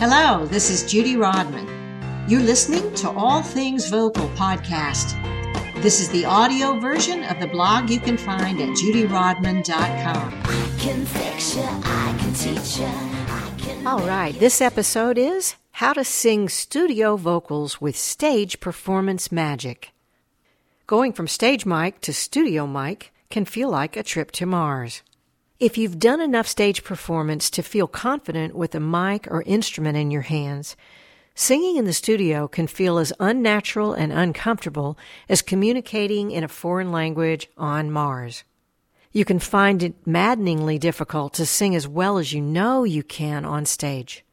Hello, this is Judy Rodman. You're listening to All Things Vocal podcast. This is the audio version of the blog you can find at judyrodman.com. I can fix you, I can teach you. All right, this episode is How to Sing Studio Vocals with Stage Performance Magic. Going from stage mic to studio mic can feel like a trip to Mars. If you've done enough stage performance to feel confident with a mic or instrument in your hands, singing in the studio can feel as unnatural and uncomfortable as communicating in a foreign language on Mars. You can find it maddeningly difficult to sing as well as you know you can on stage.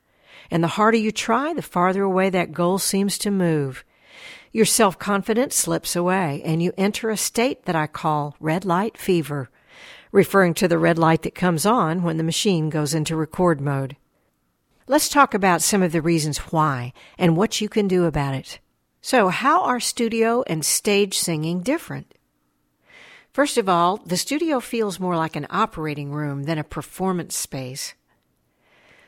And the harder you try, the farther away that goal seems to move. Your self confidence slips away, and you enter a state that I call red light fever referring to the red light that comes on when the machine goes into record mode. Let's talk about some of the reasons why and what you can do about it. So, how are studio and stage singing different? First of all, the studio feels more like an operating room than a performance space.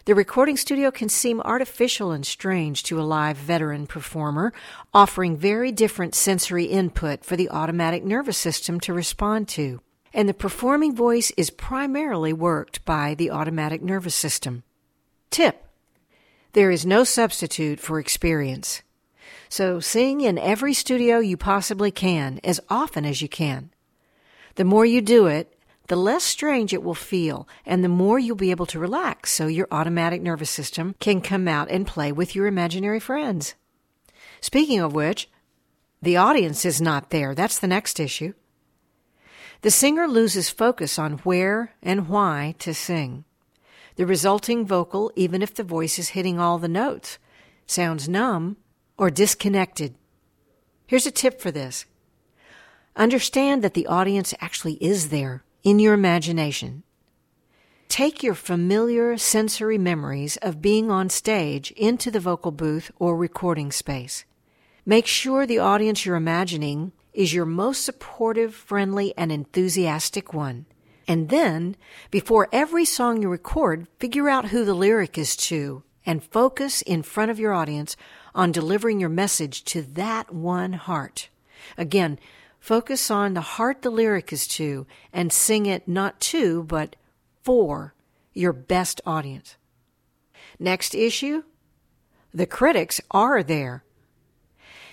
The recording studio can seem artificial and strange to a live veteran performer, offering very different sensory input for the automatic nervous system to respond to and the performing voice is primarily worked by the automatic nervous system. Tip There is no substitute for experience. So sing in every studio you possibly can, as often as you can. The more you do it, the less strange it will feel, and the more you'll be able to relax so your automatic nervous system can come out and play with your imaginary friends. Speaking of which, the audience is not there. That's the next issue. The singer loses focus on where and why to sing. The resulting vocal, even if the voice is hitting all the notes, sounds numb or disconnected. Here's a tip for this. Understand that the audience actually is there in your imagination. Take your familiar sensory memories of being on stage into the vocal booth or recording space. Make sure the audience you're imagining is your most supportive, friendly, and enthusiastic one. And then, before every song you record, figure out who the lyric is to and focus in front of your audience on delivering your message to that one heart. Again, focus on the heart the lyric is to and sing it not to, but for your best audience. Next issue the critics are there.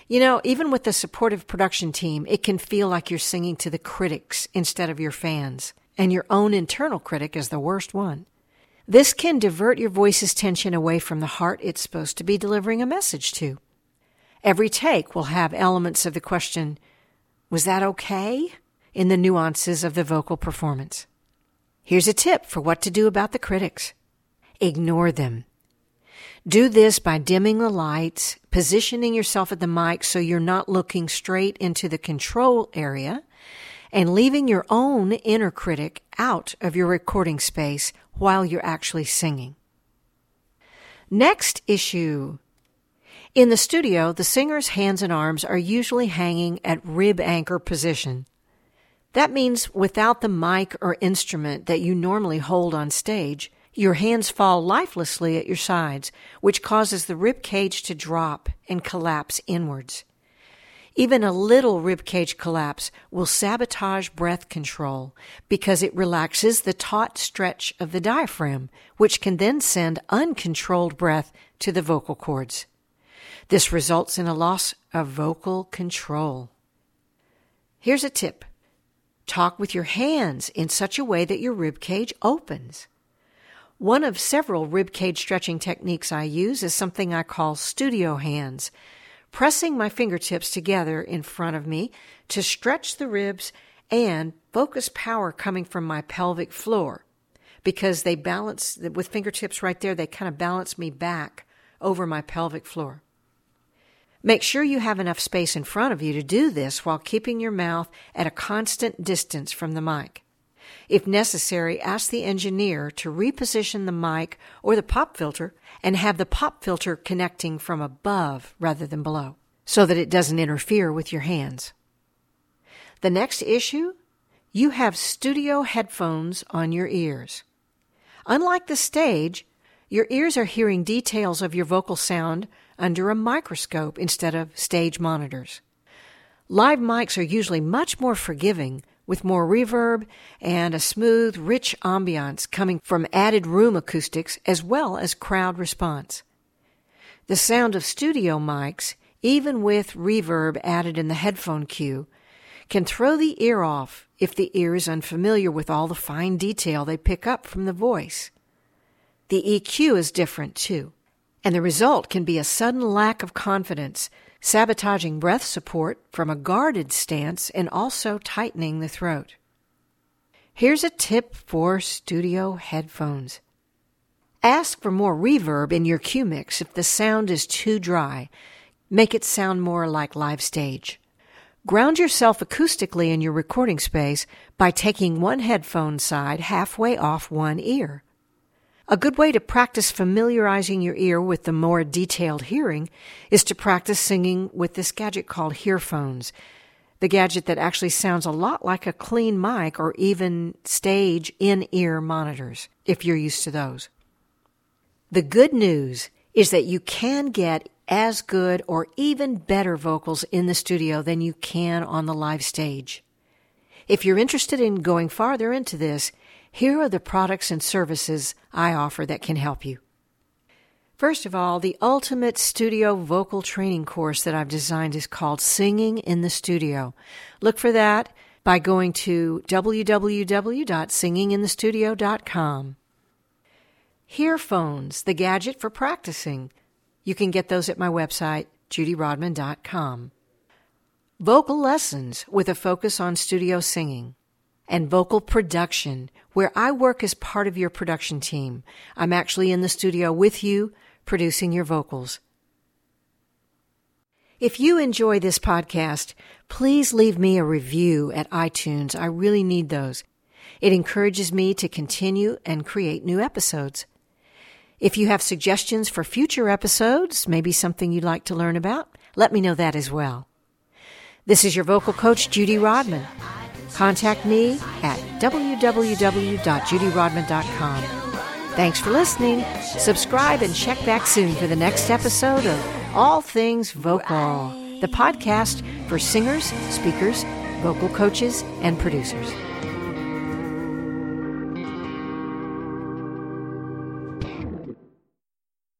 You know, even with a supportive production team, it can feel like you're singing to the critics instead of your fans, and your own internal critic is the worst one. This can divert your voice's tension away from the heart it's supposed to be delivering a message to. Every take will have elements of the question, was that okay? in the nuances of the vocal performance. Here's a tip for what to do about the critics. Ignore them. Do this by dimming the lights, positioning yourself at the mic so you're not looking straight into the control area, and leaving your own inner critic out of your recording space while you're actually singing. Next issue. In the studio, the singer's hands and arms are usually hanging at rib anchor position. That means without the mic or instrument that you normally hold on stage, your hands fall lifelessly at your sides, which causes the rib cage to drop and collapse inwards. Even a little rib cage collapse will sabotage breath control because it relaxes the taut stretch of the diaphragm, which can then send uncontrolled breath to the vocal cords. This results in a loss of vocal control. Here's a tip. Talk with your hands in such a way that your rib cage opens. One of several rib cage stretching techniques I use is something I call studio hands, pressing my fingertips together in front of me to stretch the ribs and focus power coming from my pelvic floor because they balance with fingertips right there, they kind of balance me back over my pelvic floor. Make sure you have enough space in front of you to do this while keeping your mouth at a constant distance from the mic. If necessary, ask the engineer to reposition the mic or the pop filter and have the pop filter connecting from above rather than below so that it doesn't interfere with your hands. The next issue, you have studio headphones on your ears. Unlike the stage, Your ears are hearing details of your vocal sound under a microscope instead of stage monitors. Live mics are usually much more forgiving with more reverb and a smooth, rich ambiance coming from added room acoustics as well as crowd response. The sound of studio mics, even with reverb added in the headphone cue, can throw the ear off if the ear is unfamiliar with all the fine detail they pick up from the voice. The EQ is different too, and the result can be a sudden lack of confidence sabotaging breath support from a guarded stance and also tightening the throat. Here's a tip for studio headphones. Ask for more reverb in your cue mix if the sound is too dry. Make it sound more like live stage. Ground yourself acoustically in your recording space by taking one headphone side halfway off one ear. A good way to practice familiarizing your ear with the more detailed hearing is to practice singing with this gadget called hearfones. The gadget that actually sounds a lot like a clean mic or even stage in ear monitors, if you're used to those. The good news is that you can get as good or even better vocals in the studio than you can on the live stage. If you're interested in going farther into this, here are the products and services I offer that can help you. First of all, the ultimate studio vocal training course that I've designed is called Singing in the Studio. Look for that by going to www.singinginthestudio.com. Hearfones, the gadget for practicing. You can get those at my website, judyrodman.com. Vocal lessons with a focus on studio singing and vocal production, where I work as part of your production team. I'm actually in the studio with you, producing your vocals. If you enjoy this podcast, please leave me a review at iTunes. I really need those. It encourages me to continue and create new episodes. If you have suggestions for future episodes, maybe something you'd like to learn about, let me know that as well. This is your vocal coach, Judy Rodman. Contact me at www.judyrodman.com. Thanks for listening. Subscribe and check back soon for the next episode of All Things Vocal, the podcast for singers, speakers, vocal coaches, and producers.